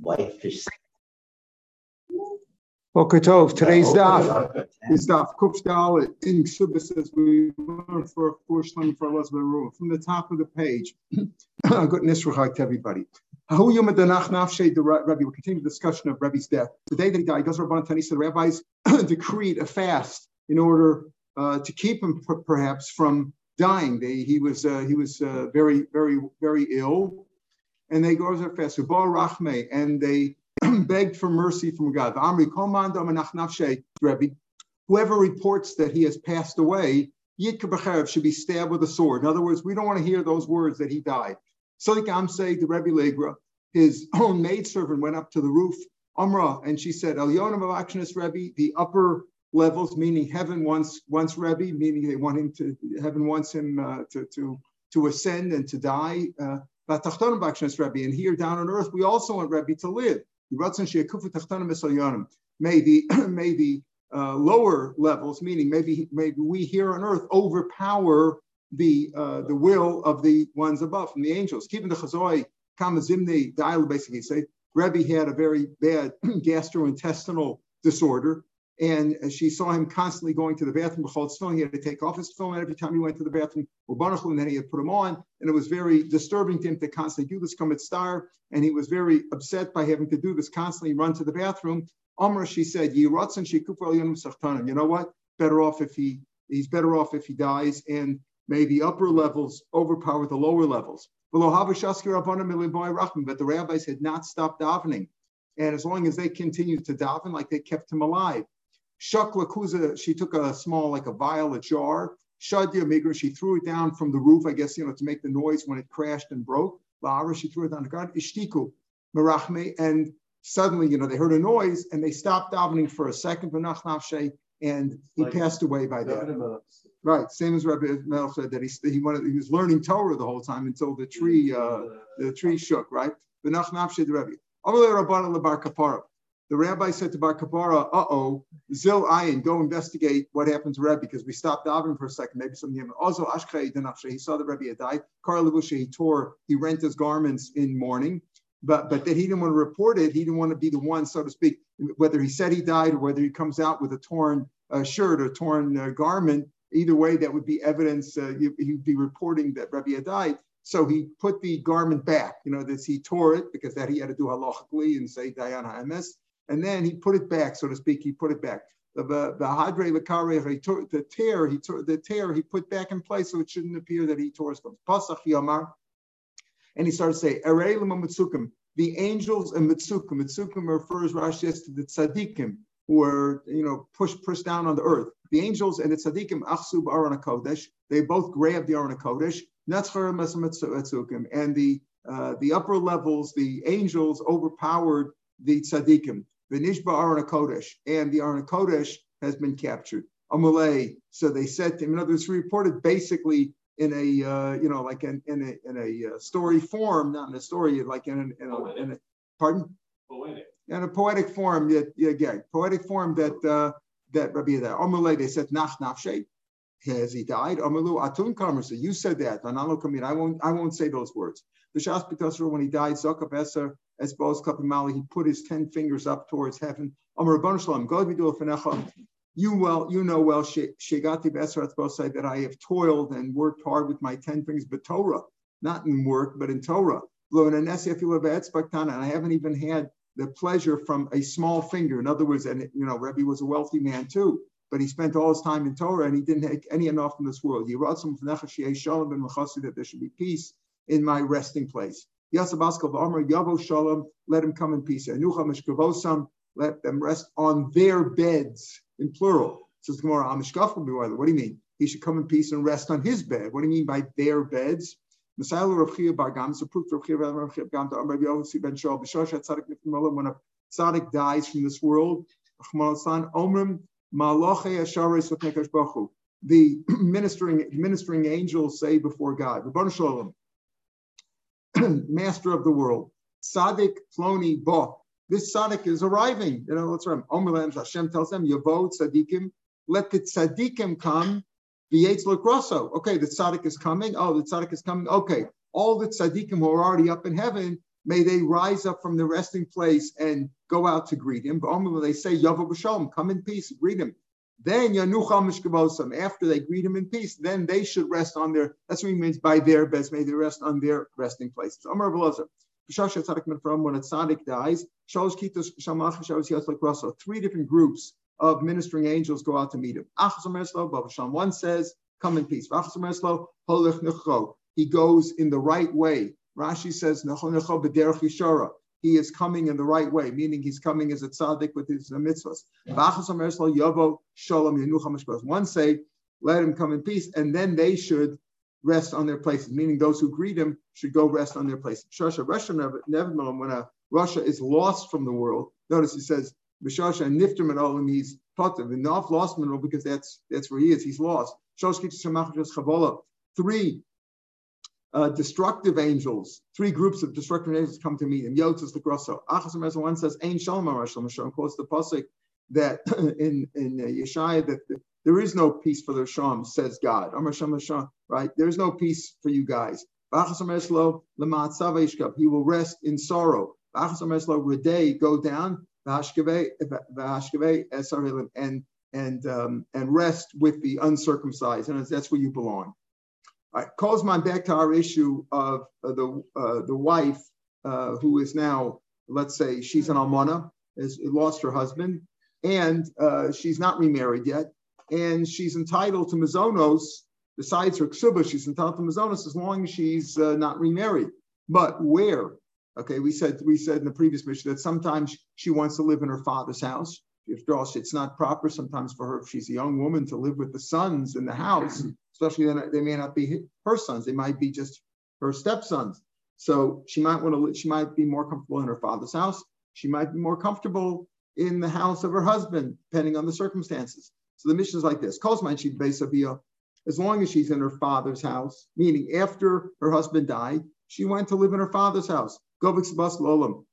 whitefish. Boker Tov. Today's daf is daf Kuf Dalet in Ksubas as we learn for shlim for Elizabeth Rule. From the top of the page, good nisrachak to everybody. Hahu Yom Adanach Nafshe the Rebbe. We continue the discussion of Rebbe's death. The day that he died, goes Rabban Tani said the rabbis decreed a fast in order uh, to keep him perhaps from dying. They, he was uh, he was uh, very very very ill, and they go to their fast. And they begged for mercy from God. Whoever reports that he has passed away, should be stabbed with a sword. In other words, we don't want to hear those words that he died. So the Amse, the Rebbe Legra, his own maidservant went up to the roof, Amra, and she said, El Yonam Rebbe, the upper levels, meaning heaven wants wants Rebbe, meaning they want him to heaven wants him uh, to to to ascend and to die. Uh, and here down on earth, we also want Rebbe to live. May the may the uh, lower levels, meaning maybe maybe we here on earth overpower the uh, the will of the ones above, from the angels. Keeping the chazoi kamazimni dial basically say Rebbe had a very bad gastrointestinal disorder, and she saw him constantly going to the bathroom. He had to take off his film every time he went to the bathroom. And then he had put him on, and it was very disturbing to him to constantly do this. Come at star, and he was very upset by having to do this constantly. Run to the bathroom. Amr, she said, yonim sechtonim. You know what? Better off if he he's better off if he dies, and maybe upper levels overpower the lower levels. But the rabbis had not stopped davening. And as long as they continued to daven, like they kept him alive, Shakla Kuza, she took a small, like a vial, a jar. Shadia Migra, she threw it down from the roof, I guess, you know, to make the noise when it crashed and broke. La'ara, she threw it down to God. Ishtiku, Merachme, and suddenly, you know, they heard a noise and they stopped davening for a second, and he like, passed away by that. Right, same as Rabbi Mel said that he he wanted he was learning Torah the whole time until the tree uh, the tree shook. Right, Benach Nafshe the Rebbe. The rabbi said to Bar Kapara, uh oh, Zil Ayin, go investigate what happened to Rebbe because we stopped davening for a second. Maybe something happened. Also, Ashkei Denachshe, he saw the Rebbe had died. Kar Levusha, he tore, he rent his garments in mourning. But, but that he didn't want to report it. He didn't want to be the one, so to speak, whether he said he died or whether he comes out with a torn uh, shirt or torn uh, garment. Either way, that would be evidence. Uh, he'd be reporting that Rebbe had died. So he put the garment back. You know, that he tore it because that he had to do halachically and say Dayan Ha'emes and then he put it back, so to speak. He put it back. The the hadre lekare the tear he tore the tear he put back in place so it shouldn't appear that he tore stuff. Pasach yamar, and he started to say mitzukim. The angels and mitzukim. Mitzukim refers Rashi to the tzaddikim who are you know pushed pushed down on the earth. The angels and the tzaddikim achsub aron kodesh. They both grab the aron kodesh. And the uh, the upper levels, the angels overpowered the tzaddikim. Vinishba Aron Kodesh, and the Aron Kodesh has been captured. Amalei. So they said to him, in other words, reported basically in a uh, you know like in, in a in a uh, story form, not in a story, like in, an, in, a, in a pardon. Poetic. In a poetic form, yeah, yeah, yeah poetic form that uh, that Rabbi Yehuda. Amalei, they said nach nafshe. Has he died? Amalu atun kamer. So you said that. I won't. I won't say those words. The Shas when he died, Zakap Eser as Boaz Kapimali, he put his 10 fingers up towards heaven. Amar Shalom, God you well, you know well, Shegati Besrat Bosai, that I have toiled and worked hard with my 10 fingers, but Torah, not in work, but in Torah. And I haven't even had the pleasure from a small finger. In other words, and you know, Rebbe was a wealthy man too, but he spent all his time in Torah and he didn't take any enough from this world. He wrote some shalom that there should be peace in my resting place. Shalom, let him come in peace. Let them rest on their beds, in plural. Says Gemara, what do you mean? He should come in peace and rest on his bed. What do you mean by their beds? When a tzaddik dies from this world, The ministering ministering angels say before God, Rabban Shalom, master of the world. Sadik Ploni Ba. This Sadik is arriving. You know, that's right. Omer Hashem tells them, Yavo Tzadikim, let the Tzadikim come, Yates Grosso. Okay, the Tzaddik is coming. Oh, the Tzaddik is coming. Okay, all the Tzadikim who are already up in heaven, may they rise up from the resting place and go out to greet him. But they say, Yavo B'Shalom, come in peace, greet him. Then Yanuchal Mishkavosam, after they greet him in peace, then they should rest on their, that's what he means by their beds, may they rest on their resting places. Amar Belazar. From when a tzaddik dies, three different groups of ministering angels go out to meet him. One says, Come in peace. He goes in the right way. Rashi says, he is coming in the right way, meaning he's coming as a tzaddik with his mitzvahs. One say, let him come in peace, and then they should rest on their places, meaning those who greet him should go rest on their places. Russia when uh, a Russia is lost from the world, notice he says, Bishasha and Niftim and he's potter, not lost mineral because that's that's where he is, he's lost. Three uh, destructive angels, three groups of destructive angels come to meet him. Yotzes the Grosso. Achas one says, Ain Shalom Hashem quotes the Pasuk that in, in uh, Yeshaya that the, there is no peace for the Sham, says God. Right? There's no peace for you guys. He will rest in sorrow. Go down and and um, and rest with the uncircumcised, and that's where you belong. Right, calls my back to our issue of uh, the uh, the wife uh, who is now, let's say, she's an almana, has lost her husband, and uh, she's not remarried yet, and she's entitled to mazonos. Besides her ksuba, she's entitled to mazonos as long as she's uh, not remarried. But where? Okay, we said we said in the previous mission that sometimes she wants to live in her father's house. If it's not proper sometimes for her, if she's a young woman, to live with the sons in the house especially then they may not be her sons, they might be just her stepsons. So she might want to, she might be more comfortable in her father's house. She might be more comfortable in the house of her husband, depending on the circumstances. So the mission is like this: as long as she's in her father's house, meaning after her husband died, she went to live in her father's house.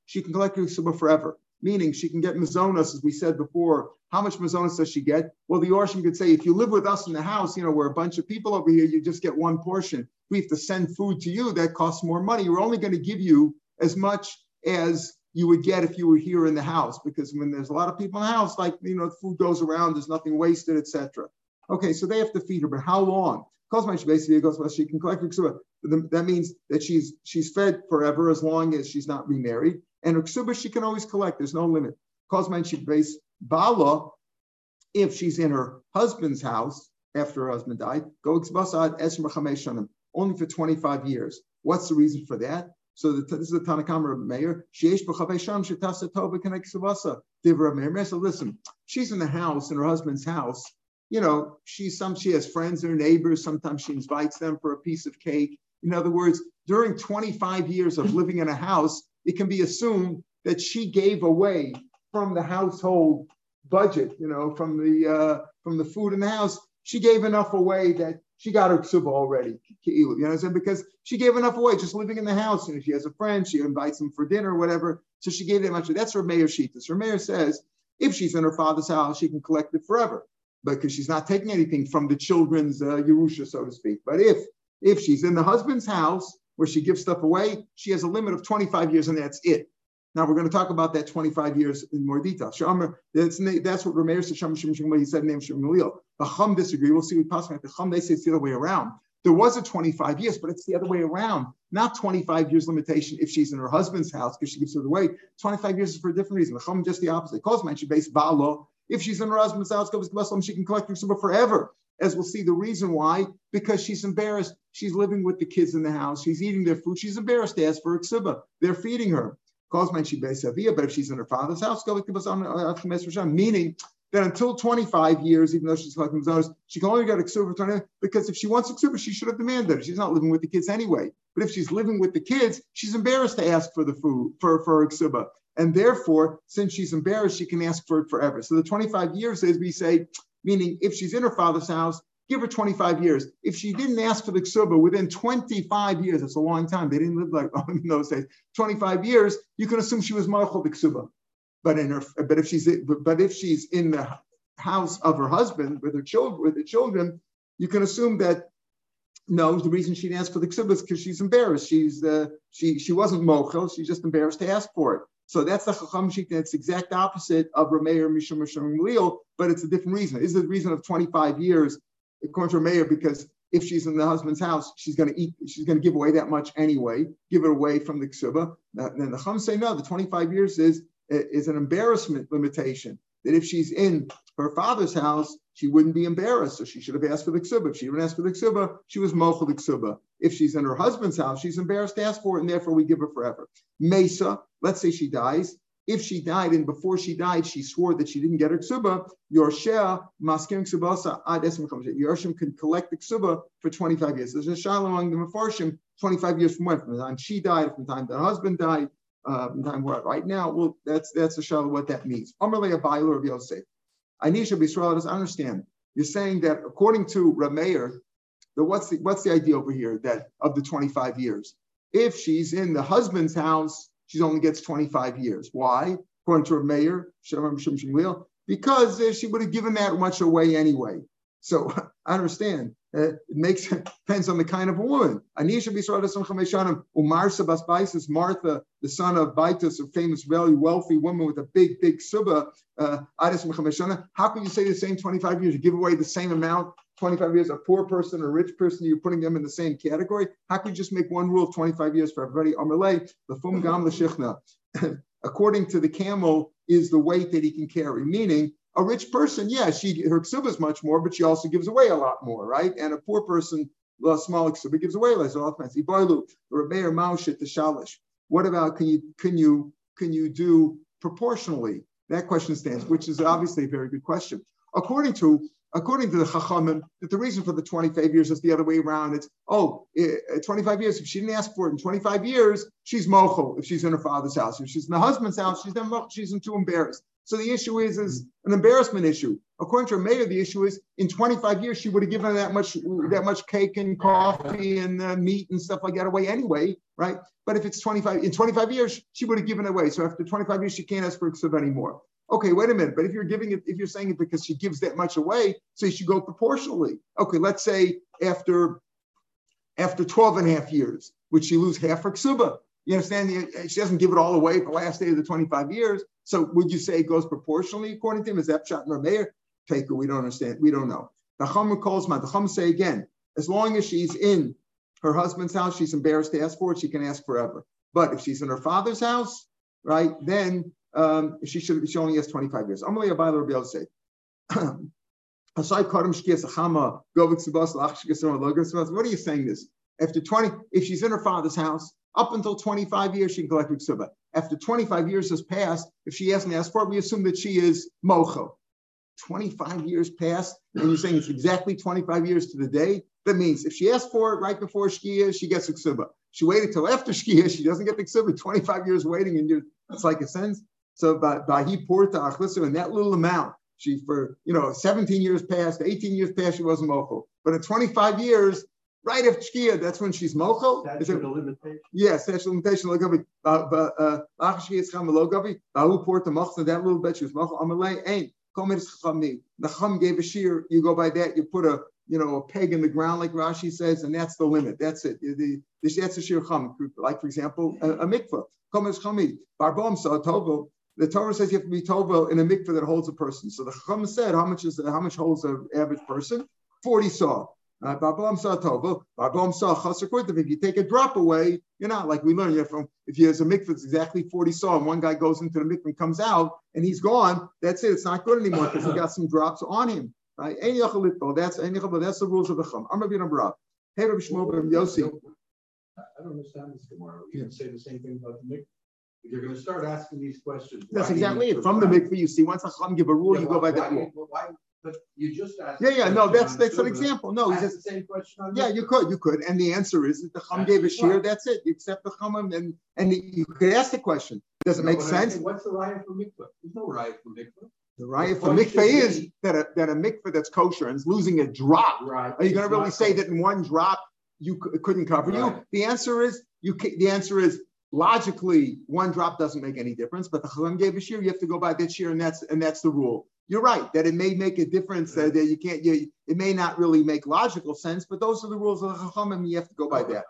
She can collect her forever meaning she can get mazonas, as we said before. How much mazonas does she get? Well, the Orshim could say, if you live with us in the house, you know, we're a bunch of people over here, you just get one portion. We have to send food to you, that costs more money. We're only going to give you as much as you would get if you were here in the house, because when there's a lot of people in the house, like, you know, food goes around, there's nothing wasted, etc. Okay, so they have to feed her, but how long? Because basically goes well, she can collect that means that she's she's fed forever as long as she's not remarried. And her Uksuba she can always collect. There's no limit. Kozman she base Bala, if she's in her husband's house after her husband died, go esmer only for 25 years. What's the reason for that? So the, this is the Tanakama of Meir. So listen, she's in the house, in her husband's house. You know, she's some she has friends or neighbors. Sometimes she invites them for a piece of cake. In other words, during 25 years of living in a house, it can be assumed that she gave away from the household budget, you know, from the uh, from the food in the house. She gave enough away that she got her ksuba already. You know what I'm saying? Because she gave enough away just living in the house. And if she has a friend, she invites him for dinner or whatever. So she gave that much. That's her mayor sheetus. Her mayor says if she's in her father's house, she can collect it forever because she's not taking anything from the children's uh, Yerusha, so to speak. But if if she's in the husband's house where she gives stuff away, she has a limit of 25 years and that's it. Now we're going to talk about that 25 years in more detail. That's, that's what Rameir said. He said name Shemalil. The Chum disagree. We'll see what possible. The Chum they say it's the other way around. There was a 25 years, but it's the other way around. Not 25 years limitation if she's in her husband's house because she gives it away. 25 years is for a different reason. The Chum just the opposite. Cause man, she based Balo. If she's in her husband's house, she can collect her forever as we'll see the reason why, because she's embarrassed. She's living with the kids in the house. She's eating their food. She's embarrassed to ask for a They're feeding her. Calls my but if she's in her father's house, uh, meaning that until 25 years, even though she's collecting zonas, she can only get a ksuba because if she wants a ksuba, she should have demanded it. She's not living with the kids anyway. But if she's living with the kids, she's embarrassed to ask for the food for for a ksuba. And therefore, since she's embarrassed, she can ask for it forever. So the 25 years is we say meaning if she's in her father's house, give her 25 years. If she didn't ask for the ksuba within 25 years, that's a long time. They didn't live like in those days. 25 years, you can assume she was marchal the ksuba. But in her, but if she's but if she's in the house of her husband with her children with the children, you can assume that no, the reason she didn't ask for the ksuba is because she's embarrassed. She's uh, she she wasn't mochel. She's just embarrassed to ask for it. So that's the chacham sheet. That's exact opposite of Rameir Mishum Mishum but it's a different reason. Is the reason of 25 years according to Rameir because if she's in the husband's house, she's going to eat. She's going to give away that much anyway. Give it away from the ksuba. Then the chum say no. The 25 years is is an embarrassment limitation. That if she's in her father's house, she wouldn't be embarrassed. So she should have asked for the ksuba. If she didn't ask for the ksuba, she was mochel the ksuba. If she's in her husband's house, she's embarrassed to ask for it, and therefore we give her forever. Mesa, let's say she dies. If she died and before she died, she swore that she didn't get her ksuba, Yorshea, maskim ksubasa ad Yorshim can collect the ksuba for 25 years. There's a shalom among the Mefarshim, 25 years from when? From the time she died, from the time the husband died, uh, from the time we're at right now. Well, that's that's a shalom what that means. Amarle a Bailer of Yosef. Anisha Bisrael understand. You're saying that according to Rameir, the what's the what's the idea over here that of the 25 years? If she's in the husband's house, she only gets 25 years. Why? According to her Rameir, because uh, she would have given that much away anyway. So I understand. Uh, it makes depends on the kind of woman. Anisha Umar Sabas Baisis, Martha, the son of Baitus, a famous, very wealthy woman with a big, big suba. Uh, How can you say the same 25 years? You give away the same amount 25 years, a poor person, a rich person, you're putting them in the same category. How can you just make one rule of 25 years for everybody? Amalei, the fum gam According to the camel, is the weight that he can carry, meaning a rich person, yeah, she her ksuba is much more, but she also gives away a lot more, right? And a poor person, a small ksuba gives away less. All fancy. What about can you can you can you do proportionally? That question stands, which is obviously a very good question. According to according to the Chachamim, that the reason for the 25 years is the other way around. It's, oh, eh, 25 years, if she didn't ask for it in 25 years, she's mochel if she's in her father's house. If she's in the husband's house, she's then she's too embarrassed. So the issue is, is an embarrassment issue. According to her mayor, the issue is in 25 years, she would have given that much, that much cake and coffee and uh, meat and stuff like that away anyway, right? But if it's 25, in 25 years, she would have given it away. So after 25 years, she can't ask for a anymore. Okay, wait a minute. But if you're giving it, if you're saying it because she gives that much away, so you should go proportionally. Okay, let's say after after 12 and a half years, would she lose half her ksuba? You understand? She doesn't give it all away the last day of the 25 years. So would you say it goes proportionally according to him? Is shot Rameir? Take it. We don't understand. We don't know. The Chum calls my the Chum say again, as long as she's in her husband's house, she's embarrassed to ask for it, she can ask forever. But if she's in her father's house, right, then um, she should she only has 25 years. Amalei Abayla Rabbi say. What are you saying this? After 20, if she's in her father's house, up until 25 years, she can collect ksuba. After 25 years has passed, if she hasn't asked for it, we assume that she is mocho. 25 years passed, and you're saying it's exactly 25 years to the day. That means if she asked for it right before Shkia, she gets a. She waited till after Shkia, she doesn't get the ksuba. 25 years waiting, and you're, it's like a sense. So by he porta achlisu in that little amount, she for you know 17 years passed, 18 years passed, she wasn't mochel. But in 25 years, right after shkia, that's when she's mochel. Statute of limitation. Yes, statute of limitation. Logavi, uh, but uh, shkia is cham logavi. Bahu porta machna that little bit she was mochel. Amalei ain't. The chum gave a shear. You go by that. You put a you know, a peg in the ground, like Rashi says, and that's the limit. That's it. The, the, that's a sheer chum. Like, for example, a, a mikvah. Komesh chami. Barbom sa tovo the Torah says you have to be tovel in a mikveh that holds a person. So the Chacham said, how much is how much holds an average person? Forty saw. Uh, if you take a drop away, you're not like we learned. From if you has a mikvah, it's exactly 40 saw, and one guy goes into the mikvah and comes out, and he's gone. That's it. It's not good anymore because he got some drops on him. Right? That's that's the rules of the Chum. I'm Rabbi Rabbi. Hey, Rabbi Shmuel ben Yossi. I don't understand this tomorrow. You can say the same thing about the mikveh. If you're going to start asking these questions, that's exactly it. From the mikvah, you see, once Chacham give a rule, yeah, you go by that rule. But you just asked. Yeah, yeah, no, that's that's an example. No, he's just the same question. yeah, you could, you could, and the answer is that the Chum gave a shear. That's it. You accept the Chum, and and you could ask the question. Does it make sense? what's the riot for mikveh? There's no riot for mikveh. The riot for mikveh is that a, that a mikveh that's kosher and is losing a drop. Right. Are you going to really say that in one drop you couldn't cover right. you? The answer is you. The answer is logically, one drop doesn't make any difference, but the Chacham gave a shear, you have to go by that shear, and that's and that's the rule. You're right that it may make a difference that, that you can't. You, it may not really make logical sense, but those are the rules of the Chacham, and you have to go by that.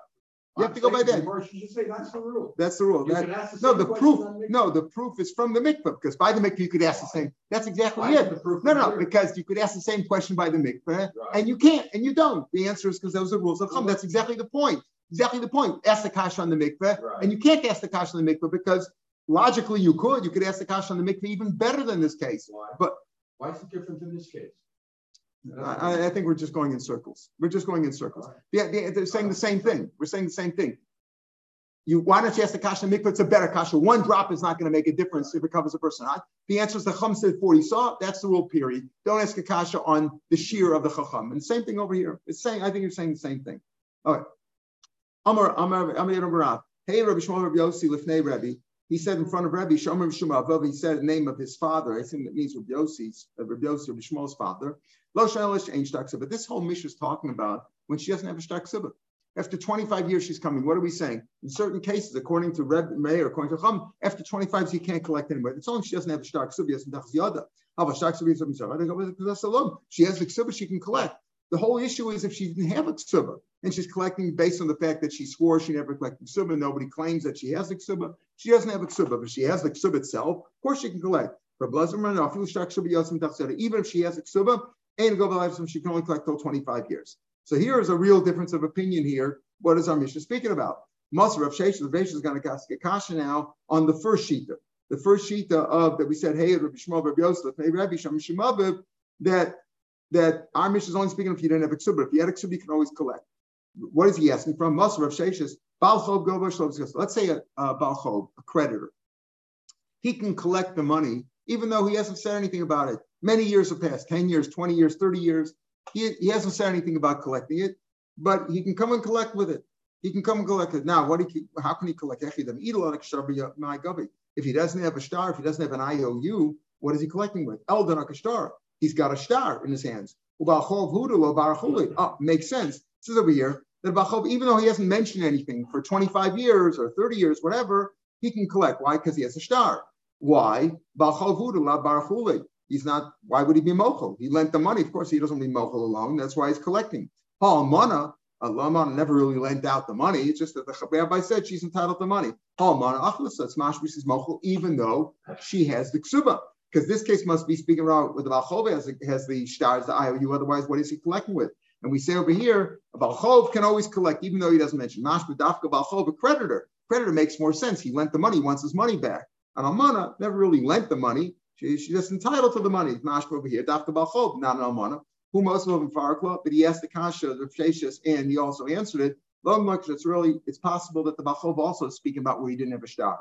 You have to go by that. You should say that's the rule. That's the rule. That- the no, the proof. No, the proof is from the mikvah because by the mikvah you could ask the same. That's exactly Why it. the proof No, no, here? because you could ask the same question by the mikvah, Right. and you can't, and you don't. The answer is because those are rules of Chum. That's exactly the point. Exactly the point. Ask the kasha on the mikvah, Right. and you can't ask the kasha on the mikvah because logically you could. You could ask the kasha on the mikvah even better than this case. Why? But- Why is it different in this case? I, I- think we're just going in circles. We're just going in circles. Yeah, they, they're saying the same thing. We're saying the same thing. You why don't you ask the kasha on the mikvah? It's a better kasha. One drop is not going to make a difference if it covers a person. Huh? The answer is the chum said 40 saw. That's the rule, period. Don't ask a kasha on the shear of the chacham. And same thing over here. It's saying, I think you're saying the same thing. All right. Amar, Amar, Amar, Rav. Hey, Rabbi Shmuel Rabbi Yossi, Lifnei Rabbi. He said in front of Rabbi, Shomer Shumav, he said the name of his father. I think that means Rabbi Yossi's, uh, Rabbi Yossi, Rabbi Shmuel's father. Lo Shalish Shtak But this whole Mishnah is talking about when she doesn't have a Shtak Sibba. After 25 years, she's coming. What are we saying? In certain cases, according to Reb Meir, according to Chum, after 25, she can't collect anymore. It's only she doesn't have a Shtak Sibba, yes, and Yada. Have a Sibba, yes, and it alone. She has the Sibba, she can collect. The whole issue is if she didn't have a ksuba and she's collecting based on the fact that she swore she never collected ksuba, nobody claims that she has a ksuba. She doesn't have a ksuba, but she has the ksuba itself. Of course, she can collect. Even if she has a ksuba and go she can only collect till 25 years. So here is a real difference of opinion here. What is our mission speaking about? Master of Sheish, the is going to ask a kasha now on the first sheet. The first sheet of that we said, hey, Rabbi Shmuel, Rabbi Yosef, hey, Rabbi Shem that that our mission is only speaking if you didn't have a ksuba. If you had a ksuba, you can always collect. What is he asking from? Master of Sheshes, Balchov Let's say a, a a creditor. He can collect the money, even though he hasn't said anything about it. Many years have passed 10 years, 20 years, 30 years. He, he hasn't said anything about collecting it, but he can come and collect with it. He can come and collect it. Now, what he, how can he collect? If he doesn't have a star, if he doesn't have an IOU, what is he collecting with? Eldon Akashtar. He's got a star in his hands. Oh, makes sense. This is over here that Bachov, even though he hasn't mentioned anything for 25 years or 30 years, whatever, he can collect. Why? Because he has a star. Why? He's not, why would he be mochel? He lent the money. Of course, he doesn't leave mochel alone. That's why he's collecting. Paul Mana, Allah never really lent out the money. It's just that the rabbi said she's entitled to money. Paul Mana, that's mashbis is mochel, even though she has the ksuba because this case must be speaking around with the Balchov has, has the stars, the IOU. Otherwise, what is he collecting with? And we say over here, a Balchov can always collect, even though he doesn't mention Mashma Dafka Balchov, a creditor. Creditor makes more sense. He lent the money, wants his money back. And Almana never really lent the money. She, she's just entitled to the money. Mashma over here, Dafka Balchov, not an Almana. Who most of them Farkla, but he asked the Kasha of Sheshis, and he also answered it. It's really, it's possible that the Balchov also is speaking about where he didn't have a star.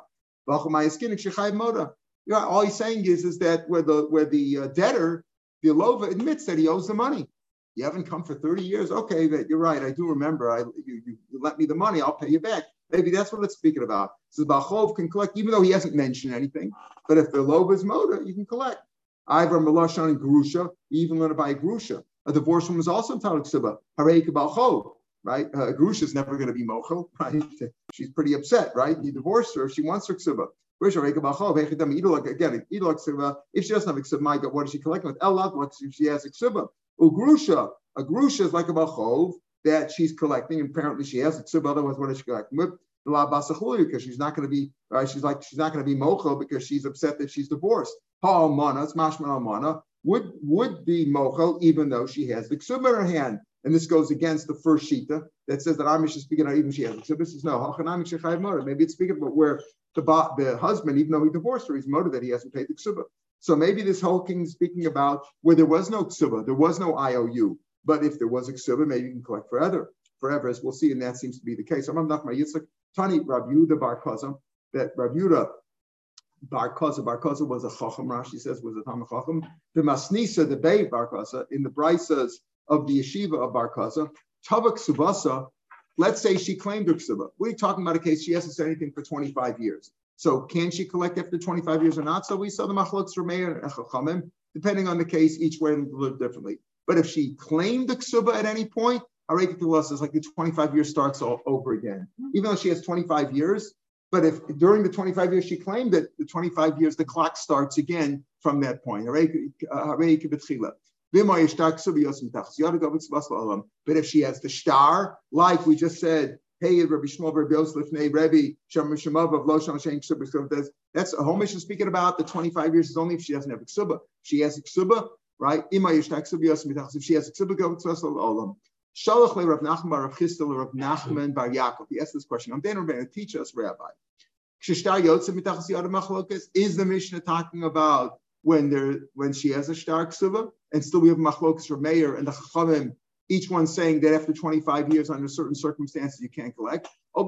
You know, all he's saying is, is that where the where the uh, debtor, the Alova, admits that he owes the money. You haven't come for 30 years. Okay, that you're right. I do remember. I you, you, lent me the money. I'll pay you back. Maybe that's what it's speaking about. So Bachov can collect, even though he hasn't mentioned anything. But if the is moda, you can collect. Ivor Malashon and Grusha, even learn about a Grusha. A divorced woman is also entitled to Siba. Balchov, right? Uh, Grusha is never going to be mochel, right? She's pretty upset, right? You divorced her. She wants her Siba. Again, if she doesn't have a my God, what is she collecting with? El if she has a ksuba. Ugrusha, a grusha is like a bachov that she's collecting. Apparently, she has a ksuba. Otherwise, what is she collecting with? Because she's not going to be, right? She's like she's not going to be mocho because she's upset that she's divorced. Ha'almana, it's mashman almana, would would be mocho even though she has the ksuba in her hand. And this goes against the first shita that says that Amish is speaking out even she has the ksuba. This is no. Maybe it's speaking about where the, the husband, even though he divorced her, he's motivated he hasn't paid the ksuba. So maybe this whole king is speaking about where there was no ksuba, there was no IOU. But if there was a ksuba, maybe you can collect forever, forever, as we'll see, and that seems to be the case. I'm not my Yitzchak Tani Yehuda Bar Kaza, that Yehuda Bar Kaza, Bar Kaza was a chacham. Rashi says was a tam chacham. The Masnisa, the Bay Bar Kaza, in the Brisas of the yeshiva of Bar Kaza, Tavak Subasa Let's say she claimed her ksuba. We're talking about a case she hasn't said anything for 25 years. So can she collect after 25 years or not? So we saw the machlokes for Meir and Chachamim, depending on the case, each way a little differently. But if she claimed the ksuba at any point, Areka us is like the 25 years starts all over again. Mm-hmm. Even though she has 25 years, But if during the 25 years she claimed that the 25 years, the clock starts again from that point. Uh, But if she has the star, like we just said, hey, Rabbi Shmuel, Rabbi Yosef, Rabbi Shem Shemav of Lo Shem Ksuba. That's a whole mission speaking about the 25 years is only if she doesn't have ksuba. She has ksuba, right? If she has ksuba, go to Olam. Shalach le Rav Nachman Rav Chisda Rav Nachman Bar Yaakov. He asked this question. I'm going to teach us, Rabbi. Is the Mishnah talking about when there when she has a star ksuba, and still we have machlokas from Meir and the Chachamim, each one saying that after 25 years, under certain circumstances, you can't collect. Or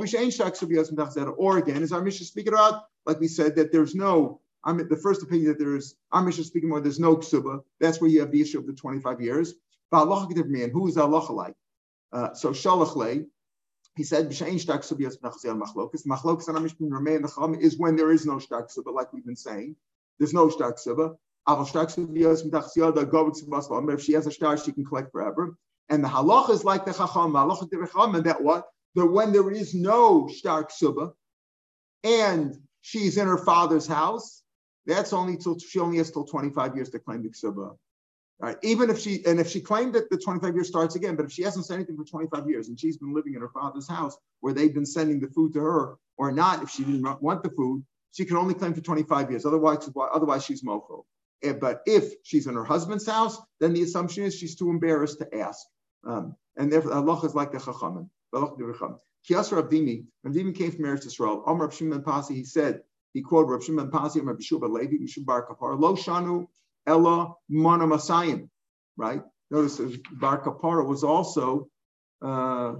again, is our mission speaking about, like we said, that there's no I'm the first opinion that there is our mission speaking more, there's no ksuba. That's where you have the issue of the 25 years. man, who is Allah like? Uh, so Shalach he said, machlokas. And is when there is no shtak suba, like we've been saying. There's no shtak suba. If she has a star, she can collect forever. And the halach is like the chacham, halacha de and that what? That when there is no shtar suba, and she's in her father's house, that's only till she only has till 25 years to claim the ksuba. Right. Even if she and if she claimed that the 25 years starts again, but if she hasn't said anything for 25 years and she's been living in her father's house where they've been sending the food to her or not, if she didn't want the food, she can only claim for 25 years. Otherwise, otherwise she's mofo. Eh, but if she's in her husband's house, then the assumption is she's too embarrassed to ask. Um, and therefore, Allah is like the chachamim. Kiyas Rabdimi, Rabdimi came from Eretz Yisrael, Omar Rav Shimon Pasi, he said, he quoted Rav Shimon Pasi, Rav Shuba Levi, Bar Kapar, Lo Shanu Ella Mana Masayim, right? Notice Bar Kapara was also, uh,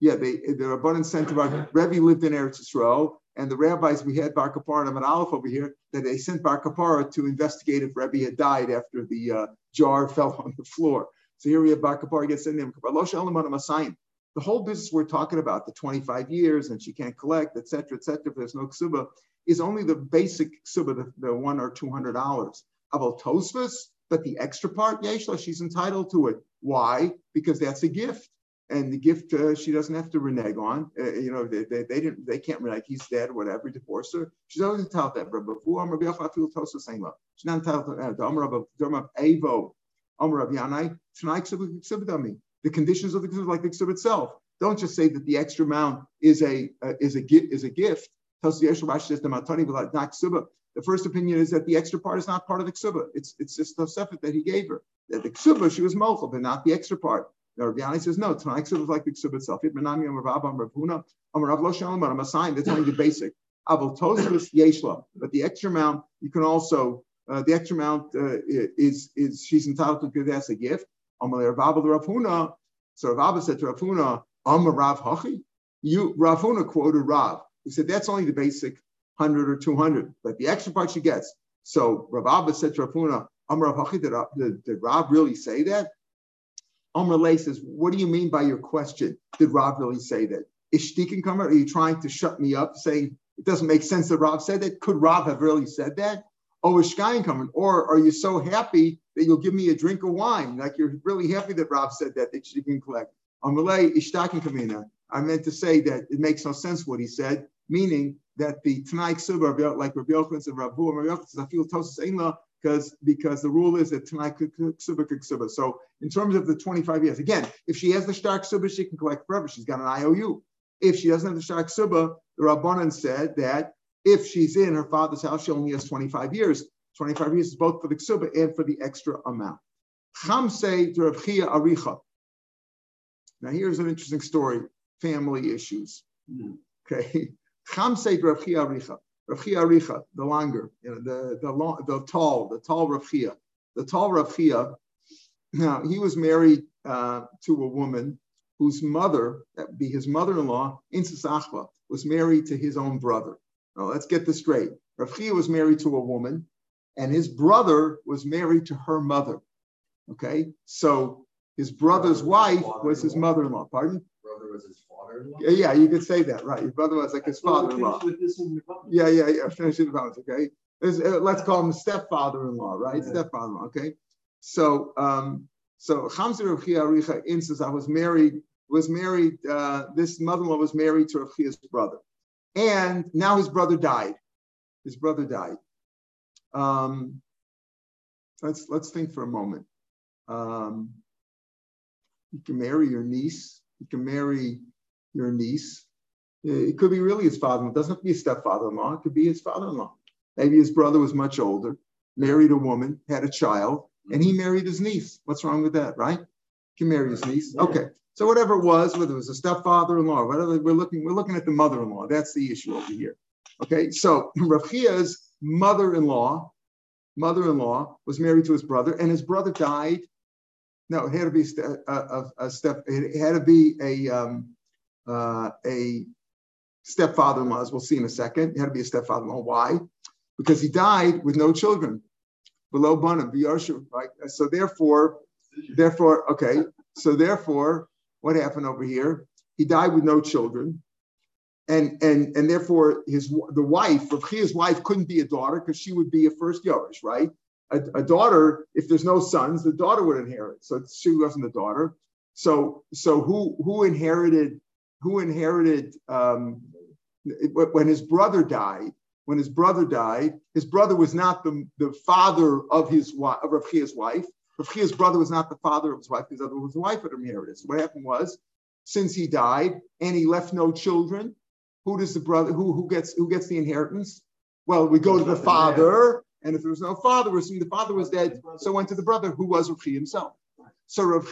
yeah, they, the Rabbanan sent to Rebbe lived in Eretz Yisrael, and the rabbis we had Bar Kapara and Aleph over here, that they sent Bar Kapara to investigate if Rebbe had died after the uh, jar fell on the floor. So here we have Bar Kapara gets in there. The whole business we're talking about, the 25 years and she can't collect, et cetera, et cetera, if there's no ksuba, is only the basic ksuba, the, the one or two hundred dollars. About Tosfos, but the extra part, Yeshla, she's entitled to it. Why? Because that's a gift. And the gift uh, she doesn't have to renege on. Uh, you know, they, they, they, didn't they can't renege, he's dead, whatever, divorce her. She's always entitled to that. She's not entitled to Amr of Yanai, the conditions of the exhibit, like the exhibit itself. Don't just say that the extra amount is a uh, is a is a gift. The first opinion is that the extra part is not part of the ksuba. It's it's just the sefer that he gave her. That the ksuba she was mochel, but not the extra part. Now Rabbi says no. Tanai ksuba is like the ksuba itself. Itmanami Amar Rav Amar Huna Amar Rav Lo Shalom I'm a sign. That's only the basic. Aval tosfus yeshla. But the extra amount you can also uh, the extra amount uh, is is she's entitled to give as a gift. Amar Rav Rav Huna. So Rav Abba said to Rav Huna, Amar Rav Hachi. You Rav Huna quoted Rav. He said that's only the basic 100 or 200, but the extra part she gets. So Rav Abba said to Rav Huna, Amr Rav Hachi, did, did, did Rav really say that? Lay says, what do you mean by your question? Did Rav really say that? Is coming? Are you trying to shut me up saying it doesn't make sense that Rav said that? Could Rav have really said that? Oh, is coming? Or are you so happy that you'll give me a drink of wine? Like you're really happy that Rav said that, that you can collect. Amalei Ishtakin Kamina. I meant to say that it makes no sense what he said, meaning that the Tanai Ksuba, like Rabbi Yochanan and Rabbi Rabbi Yochanan says, I feel Tosus Einla, because because the rule is that Ksuba Ksuba. So in terms of the 25 years, again, if she has the Shtar Ksuba, she can collect forever. She's got an IOU. If she doesn't have the Shtar Ksuba, the Rabbanan said that if she's in her father's house, she only has 25 years. 25 years is both for the Ksuba and for the extra amount. Chamse to Aricha. Now here's an interesting story, family issues. Hmm. Okay. Chamse Rav Aricha. Rav Chia Aricha, the longer, you know, the, the, long, the tall, the tall Rav Chia. The tall Rav Chia, now he was married uh, to a woman whose mother, that would be his mother-in-law, Insasachva, was married to his own brother. Now let's get this straight. Rav Chia was married to a woman, and his brother was married to her mother. Okay, so his brother's wife was his mother-in-law. Pardon? Brother was his father-in-law. Yeah, yeah, you could say that, right? His brother was like his father-in-law. Yeah, yeah, yeah. Finish in balance, okay? Uh, let's call him stepfather-in-law, right? Yeah. Stepfather-in-law, okay? So, um, so Chamza Rav Chia Aricha I was married. Was married. Uh, this mother-in-law was married to Rav Chia's brother. And now his brother died. His brother died. Um, let's let's think for a moment. Um, you can marry your niece. You can marry your niece. Uh, it could be really his father-in-law. It doesn't have to be a stepfather-in-law. It could be his father-in-law. Maybe his brother was much older, married a woman, had a child, and he married his niece. What's wrong with that, right? He can marry his niece. Okay. So whatever it was, whether it was a stepfather-in-law, whatever we're looking, we're looking at the mother-in-law. That's the issue over here. Okay. So Rav Chia's mother-in-law, mother-in-law was married to his brother, and his brother died. No, it had to be a, a, a step. It had to be a um, uh, a stepfather-in-law, as we'll see in a second. It had to be a stepfather-in-law. Why? Because he died with no children. Below Bunham, right? So therefore, therefore, okay. So therefore, what happened over here? He died with no children. And and and therefore his the wife, Rav wife, couldn't be a daughter because she would be a first Yorish, right? A, a, daughter, if there's no sons, the daughter would inherit. So she wasn't a daughter. So so who who inherited who inherited um, when his brother died? When his brother died, his brother was not the, the father of his wife, of Rav wife. Rav brother was not the father of his wife, his other was the wife of inherited. So what happened was, since he died and he left no children, who does the brother who who gets who gets the inheritance? Well, we go to the father, and if there was no father, assume the father was dead, so went to the brother who was Rav himself. So Rav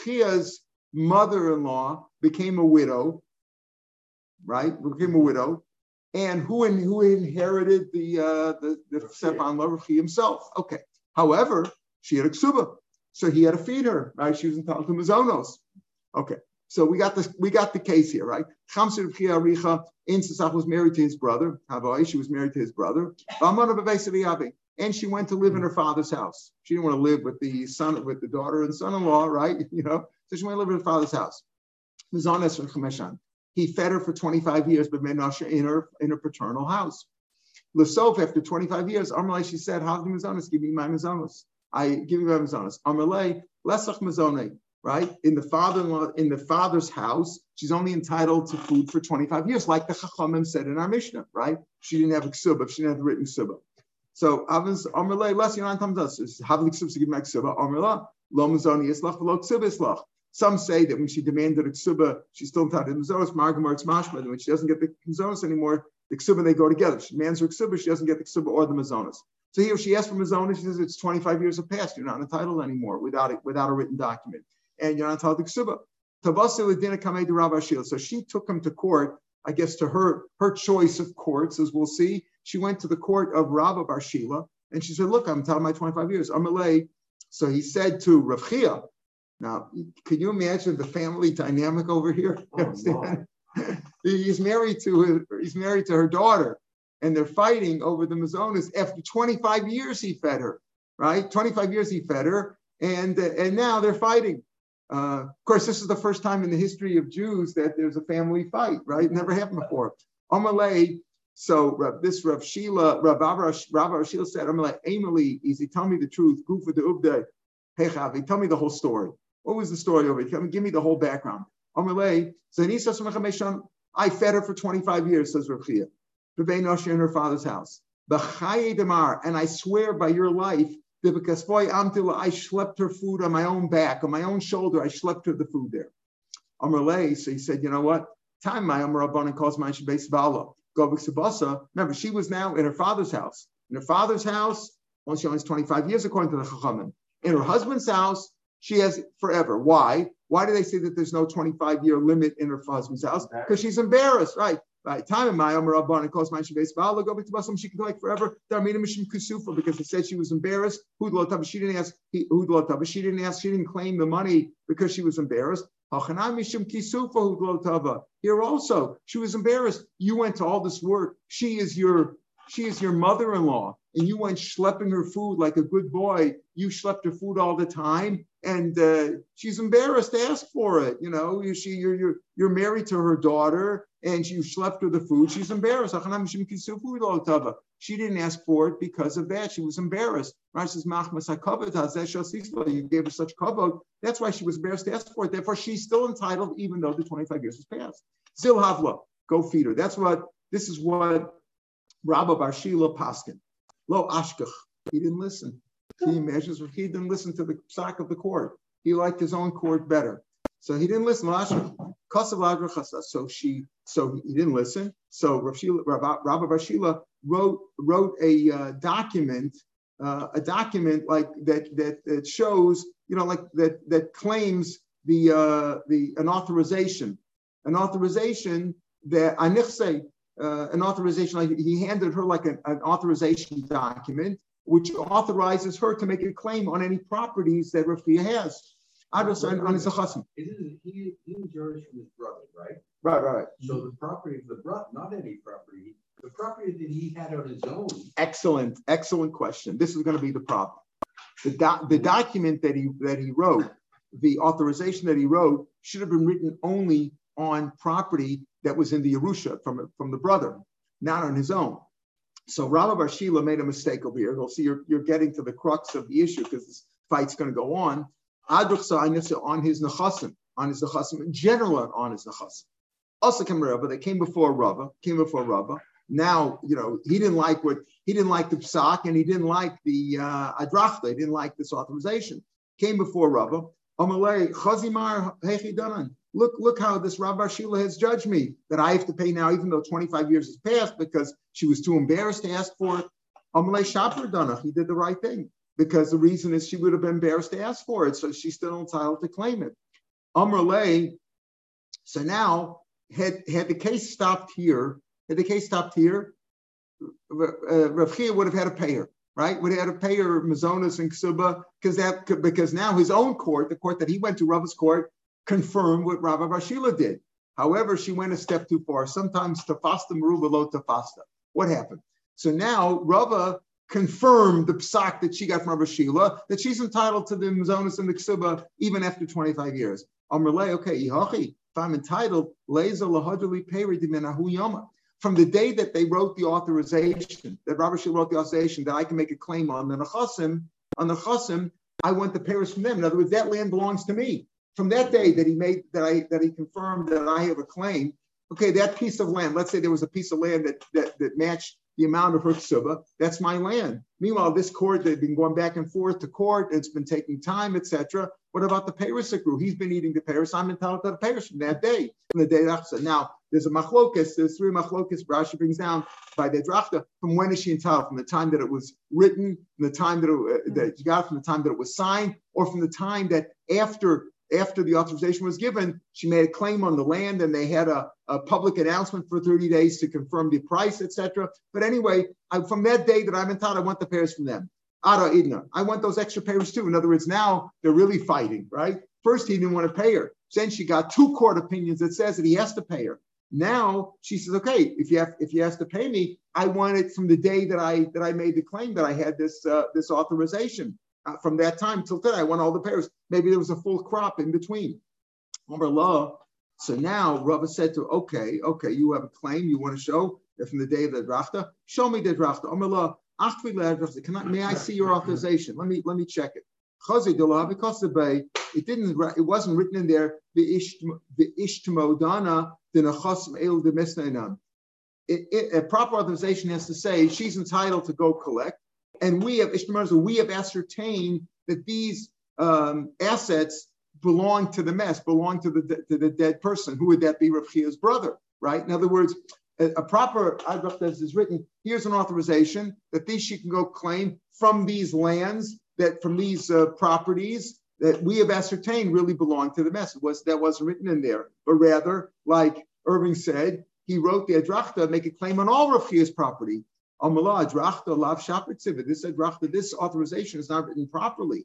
mother-in-law became a widow, right? Became a widow, and who in, who inherited the uh, the, the Stefan Rav himself? Okay. However, she had a ksuba, so he had to feed her. Right? She was entitled to mazonos. Okay. So we got this, we got the case here, right? Chamsir Aricha in was married to his brother. Havai, she was married to his brother. And she went to live in her father's house. She didn't want to live with the son, with the daughter and son-in-law, right? You know, so she went to live in her father's house. He fed her for 25 years, but Menashe in her in her paternal house. Lesof, after 25 years, Amalei, she said, How give me my mazonos? I give you my mazonos. Amalei, lesach mazone right? In the father-in-law, in the father's house, she's only entitled to food for 25 years, like the Chachamim said in our Mishnah, right? She didn't have a ksuba, she didn't have written ksuba. So Avins Amrle, less to ksuba. Amrla, lo mizoni islach. Some say that when she demanded a ksuba, she's still entitled to mizonos. Margamar, it's mashma. When she doesn't get the mizonos anymore, the ksuba they go together. She demands her ksuba, she doesn't get the ksuba or the mizonos. So here she asks for mizonos. She says it's 25 years have passed. You're not entitled anymore without it, without a written document and you're not entitled to ksuba. So she took him to court, I guess to her her choice of courts, as we'll see. She went to the court of Rabba Barshila and she said, Look, I'm entitled my 25 years. I'm Malay. So he said to Rav Chia, now, can you imagine the family dynamic over here? Oh, he's married to her, he's married to her daughter, and they're fighting over the Mazonas. After 25 years, he fed her, right? 25 years he fed her, and and now they're fighting. Uh, of course, this is the first time in the history of Jews that there's a family fight, right? Never happened before. Amalei, so this Rav Shila, Rav Rav Shila said, Amalei, Emily, easy, tell me the truth. Gufa de Ubde, hey Chavi, tell me the whole story. What was the story over here? Give me the whole background. Amalei. I fed her for 25 years, says Rav Chia. in her father's house. Demar, And I swear by your life, because boy, I schlepped her food on my own back, on my own shoulder. I schlepped her the food there. Amrle, so he said, you know what? Time my Amr and calls my Shabbat Bala. Go Remember, she was now in her father's house. In her father's house, once she only has 25 years, according to the Chachamim. In her husband's house, she has forever. Why? Why do they say that there's no 25 year limit in her husband's house? Because she's embarrassed, right? Right. Time in my Omer Rabban and calls my Shabbat Bala go back to Basam. She can like forever. Darmina Mishim Kusufa because he said she was embarrassed. Hudlot She didn't ask. Hudlot She didn't ask. She didn't claim the money because she was embarrassed. Mishim Kisufa Here also, she was embarrassed. You went to all this work. She is your she is your mother-in-law, and you went schlepping her food like a good boy. You schlepped her food all the time, and uh, she's embarrassed to ask for it. You know, you, she, you're, you're, you're married to her daughter and you schlepped her the food. She's embarrassed. She didn't ask for it because of that. She was embarrassed. You gave her such kavod. That's why she was embarrassed to ask for it. Therefore, she's still entitled, even though the 25 years has passed. Zil Havla, go feed her. That's what This is what Rabbi Barshila Paskin. Lo Ashkach. He didn't listen. He imagines he didn't listen to the psak of the court. He liked his own court better. So he didn't listen. So she, so he didn't listen. So Rabbi Barshila wrote wrote a uh, document, uh, a document like that that that shows, you know, like that that claims the uh, the an authorization, an authorization that anichse, uh, an authorization he handed her like an, an authorization document which authorizes her to make a claim on any properties that Rafia has. on his he, he inherits from his brother, right? Right, right. So the property of the brother, not any property, the property that he had on his own. Excellent, excellent question. This is going to be the problem. The, do, the document that he that he wrote, the authorization that he wrote, should have been written only on property that was in the Yerusha from, from the brother, not on his own. So Rabbi Barshila made a mistake over here. You'll see you're, you're getting to the crux of the issue because this fight's going to go on. Adruch on his nechasim, on his nechasim, in general on his nechasim. Also came Rabba, they came before Rabba, came before Rabba. Now, you know, he didn't like what he didn't like the psak and he didn't like the uh, adrachta, he didn't like this authorization. Came before Rabba. Amalei Chazimar Hechidanan. Look, look how this Rabbi Sheila has judged me that I have to pay now, even though 25 years has passed, because she was too embarrassed to ask for it. Amalei Shaper Danach, he did the right thing because the reason is she would have been embarrassed to ask for it, so she's still entitled to claim it. Amrlay, so now had had the case stopped here, had the case stopped here, uh, would have had to pay her, right? Would have had to pay her Mazonas and Ksuba because that because now his own court, the court that he went to, Rav's court, confirm what Rabbi Barshila did. However, she went a step too far. Sometimes tafasta meruba lo tafasta. What happened? So now Rava confirmed the psak that she got from Rabbi Sheila that she's entitled to the mazonis and the ksuba even after 25 years. Amrle, okay, if I'm entitled, leza lahadali peri dimenahu yama. From the day that they wrote the authorization, that Rabbi Sheila wrote the authorization that I can make a claim on the chasim, on the chasim, I want the Paris from them. In other words, that land belongs to me from that day that he made that I that he confirmed that I have a claim, okay, that piece of land, let's say there was a piece of land that that, that matched the amount of Huksuba, that's my land. Meanwhile, this court, they've been going back and forth to court, it's been taking time, etc. What about the Paris group? He's been eating the Paris. I'm entitled to the Paris from that day, from the day after. Now, there's a machlokas, there's three machlokas Rashi brings down by the drachta. From when is she entitled? From the time that it was written, from the time that, it, that you got, from the time that it was signed, or from the time that after after the authorization was given, she made a claim on the land and they had a, a public announcement for 30 days to confirm the price, etc. But anyway, I, from that day that I'm entitled, I want the pairs from them. Ara Idna. I want those extra payers too. In other words, now they're really fighting, right? First, he didn't want to pay her. Then she got two court opinions that says that he has to pay her. Now she says, okay, if you have if you have to pay me, I want it from the day that I that I made the claim that I had this uh, this authorization uh, from that time till today. I want all the pairs. Maybe there was a full crop in between. law. So now Rava said to, okay, okay, you have a claim you want to show from the day of the drachta. Show me the drachta. law. Can I, may I see your authorization? Let me let me check it. it didn't it wasn't written in there the ishtmodana the A proper authorization has to say she's entitled to go collect and we have we have ascertained that these um, assets belong to the mess, belong to the to the dead person. Who would that be? Rav Chia's brother, right? In other words, a, a proper adrach is written. Here's an authorization that these she can go claim from these lands, that from these uh, properties that we have ascertained really belong to the mess. It was that wasn't written in there, but rather, like Irving said, he wrote the adrachta make a claim on all Rav Chia's property. This this authorization is not written properly.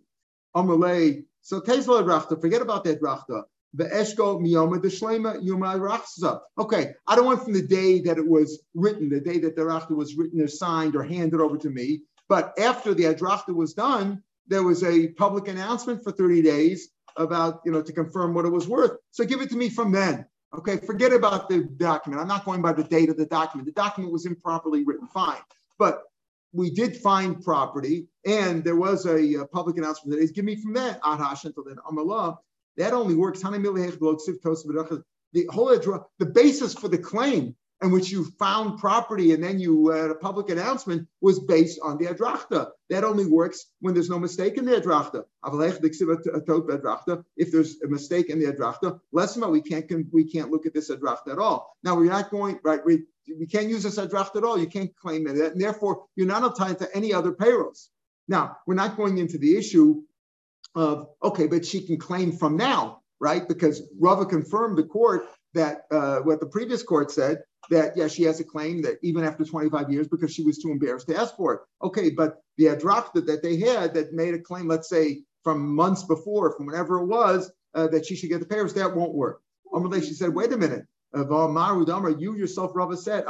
Amalei, so Tesla drachta, forget about that drachta. The eshko miyoma the shlema yuma rachza. Okay, I don't want from the day that it was written, the day that the rachta was written or signed or handed over to me, but after the adrachta was done, there was a public announcement for 30 days about, you know, to confirm what it was worth. So give it to me from then. Okay, forget about the document. I'm not going by the date of the document. The document was improperly written, fine. But we did find property, and there was a, a public announcement that is give me from that Adhash until then Amalah. That only works. The whole the basis for the claim and which you found property and then you had a public announcement was based on the adrachta. That only works when there's no mistake in the adrachta. If there's a mistake in the adrachta, less we can't we can't look at this adrachta at all. Now we're not going right. We, we can't use this adrachta at all. You can't claim it, and therefore you're not entitled to any other payrolls. Now we're not going into the issue of okay, but she can claim from now, right? Because Rava confirmed the court that uh, what the previous court said that yeah, she has a claim that even after 25 years because she was too embarrassed to ask for it. Okay, but the adrachta that they had that made a claim, let's say from months before, from whenever it was, uh, that she should get the papers, that won't work. Amalei, she said, wait a minute. You yourself, Rava said,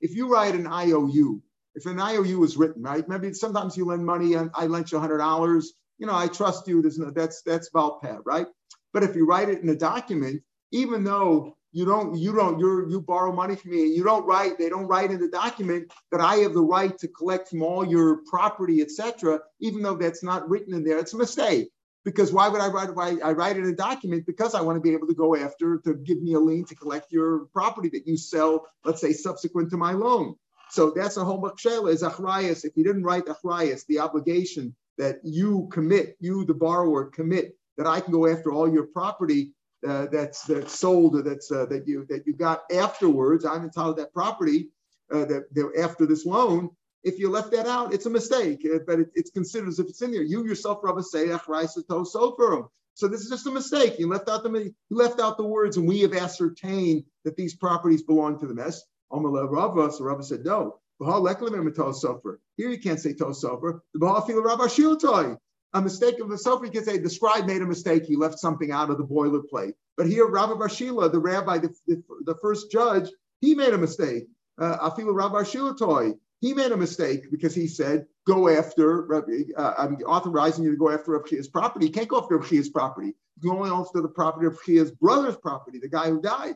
if you write an IOU, if an IOU is written, right? Maybe sometimes you lend money and I lent you hundred dollars. You know, I trust you. There's no that's that's Valpad, right? But if you write it in a document, even though you don't you don't you you borrow money from me. And you don't write they don't write in the document that i have the right to collect from all your property etc even though that's not written in there. It's a mistake. Because why would i write why i write in a document because i want to be able to go after to give me a lien to collect your property that you sell let's say subsequent to my loan. So that's a whole makshela is achrayas. If you didn't write achrayas the obligation that you commit you the borrower commit that i can go after all your property uh, that's that's sold or that's uh, that you that you got afterwards. I'm entitled to that property uh, that, that after this loan. If you left that out, it's a mistake, uh, but it, it's considered as if it's in there. You yourself, Rabbi, say So this is just a mistake. You left out the you left out the words, and we have ascertained that these properties belong to the mess. Rava, so Rava said no. Here you can't say tosofer. The Bahal Rabbi Shiltoi a mistake of Sofer, you can say the scribe made a mistake. He left something out of the boilerplate. But here, Rabbi Barshila, the rabbi, the, the, the, first judge, he made a mistake. Uh, Afilu Rabbi Barshila Toy, he made a mistake because he said, go after, uh, I'm authorizing you to go after Rav property. You can't go after Rav property. You can only go after the property of Chia's brother's property, the guy who died.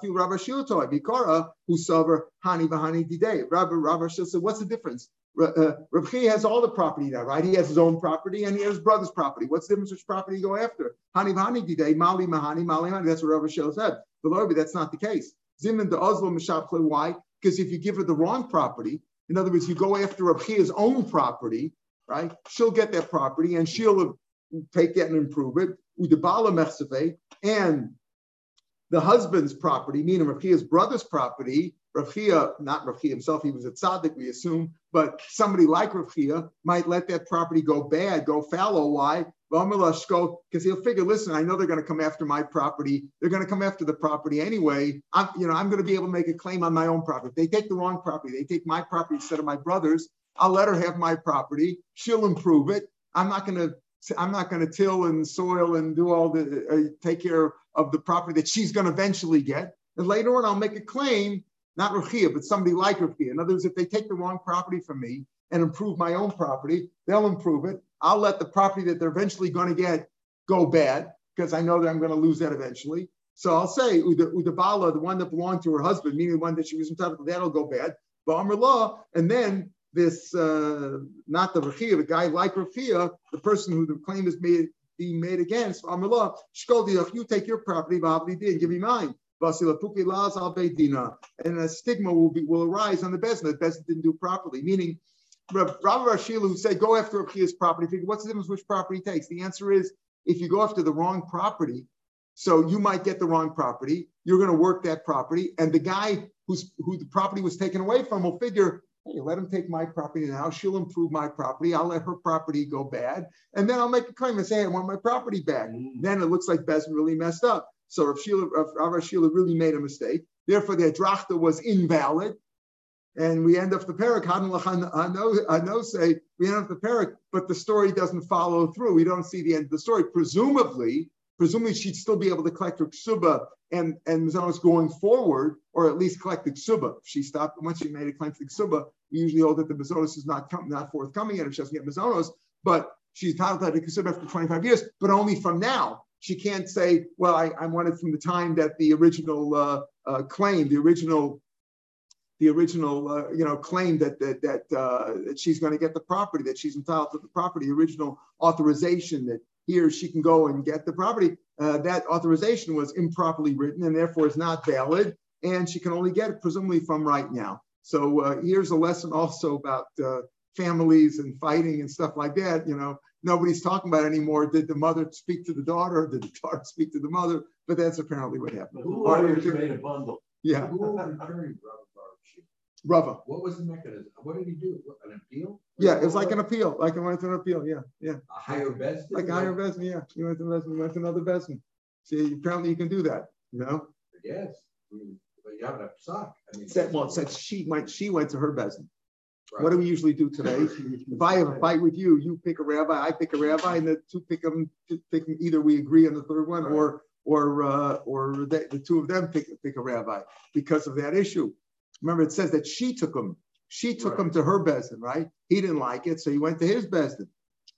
Feel Rabbi Shiltoy, Vikara, who sover Hani Bahani Dide. Rabbi Rabbi Shil said, what's the difference? Uh, Rav has all the property now, right? He has his own property and he has his brother's property. What's the difference which property you go after? Hani Bahani Dide, Mali Mahani, Mali mahani. That's what Rabbi Shil said. But Lord, that's not the case. Zimin the Oslo Mishapli, why? Because if you give her the wrong property, in other words, you go after Rav own property, right? She'll get that property and she'll take that and improve it. Udabala and the husband's property, meaning Rav brother's property, Rav not Rav himself, he was a tzaddik, we assume, but somebody like Rav might let that property go bad, go fallow. Why? Because he'll figure, listen, I know they're going to come after my property. They're going to come after the property anyway. I'm, you know, I'm going to be able to make a claim on my own property. If they take the wrong property, they take my property instead of my brother's. I'll let her have my property. She'll improve it. I'm not going to I'm not going to till and soil and do all the uh, take care of the property that she's going to eventually get. And later on, I'll make a claim, not Ruchia, but somebody like Ruchia. In other words, if they take the wrong property from me and improve my own property, they'll improve it. I'll let the property that they're eventually going to get go bad because I know that I'm going to lose that eventually. So I'll say Udabala, the one that belonged to her husband, meaning the one that she was entitled to, that'll go bad. Ba'amr law, and then this, uh, not the Rechia, the guy like Rechia, the person who the claim is made being made against, Amallah, you take your property, Bahabli D and give me mine. And a stigma will be will arise on the Bezin that Bezin didn't do properly. Meaning, Rabbi Rashil who said, go after Rachia's property, figure, what's the difference which property he takes? The answer is, if you go after the wrong property, so you might get the wrong property, you're going to work that property, and the guy who's who the property was taken away from will figure, Hey, let him take my property now. She'll improve my property. I'll let her property go bad. And then I'll make a claim and say, hey, I want my property back. Mm. Then it looks like Bezin really messed up. So Rav Sheila really made a mistake, therefore the Adrachta was invalid. And we end up the parak, say we end up the parak, but the story doesn't follow through. We don't see the end of the story. Presumably, presumably she'd still be able to collect her ksuba and and Mizonos going forward, or at least collect the ksuba. If she stopped once she made a claim for the ksuba, we usually hold that the Mizonos is not come, not forthcoming yet if she doesn't get Mizonos, but she's entitled to the ksuba after 25 years, but only from now. She can't say, well, I, I wanted from the time that the original uh, uh, claim, the original the original, uh, you know, claim that that that, uh, that she's going to get the property, that she's entitled to the property, original authorization that he or she can go and get the property. Uh, that authorization was improperly written and therefore is not valid. and she can only get it presumably from right now. So uh, here's a lesson also about families and fighting and stuff like that. You know, nobody's talking about anymore. Did the mother speak to the daughter? Did the daughter speak to the mother? But that's apparently what happened. Who lawyers made a bundle? Yeah, Who Robert Rava. What was the mechanism? What did he do? What, An appeal? Yeah, it was like an appeal, like it went to an appeal. Yeah, yeah. A higher best? Like a higher Besson, yeah. You went to Besson, went to another Besson. See, apparently you can do that, you know? Yes, I but you have a sock. I mean. Said, well, said she went, she went to her Besson. Right. What do we usually do today? If I have a fight with you, you pick a rabbi, I pick a rabbi, and the two pick them, pick them, either we agree on the third one or, or, uh, or the, the two of them pick, pick a rabbi because of that issue. Remember, it says that she took him, she took him to her Besson, right? He didn't like it, so he went to his Besson.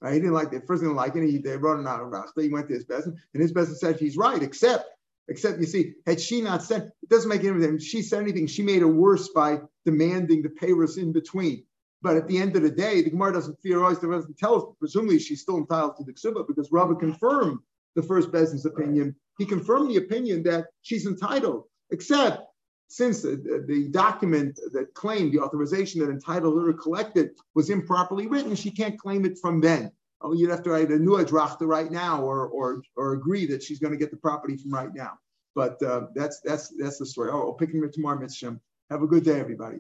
Right? He didn't like it. First, didn't like it. He they wrote an out of He went to his Besson, and his Besson said he's right, except Except you see, had she not said, it doesn't make any difference. She said anything, she made it worse by demanding the payers in between. But at the end of the day, the Gemara doesn't theorize, always doesn't tell us. Presumably, she's still entitled to the ksuba because Rabbi confirmed the first Bezin's opinion. He confirmed the opinion that she's entitled, except since the, the document that claimed the authorization that entitled her to collect it was improperly written, she can't claim it from then. Oh, you'd have to write a new adrachta right now, or or or agree that she's going to get the property from right now. But uh, that's that's that's the story. Oh, I'll pick him up tomorrow, Mitzvah. Have a good day, everybody.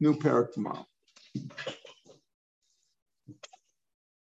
New parak tomorrow.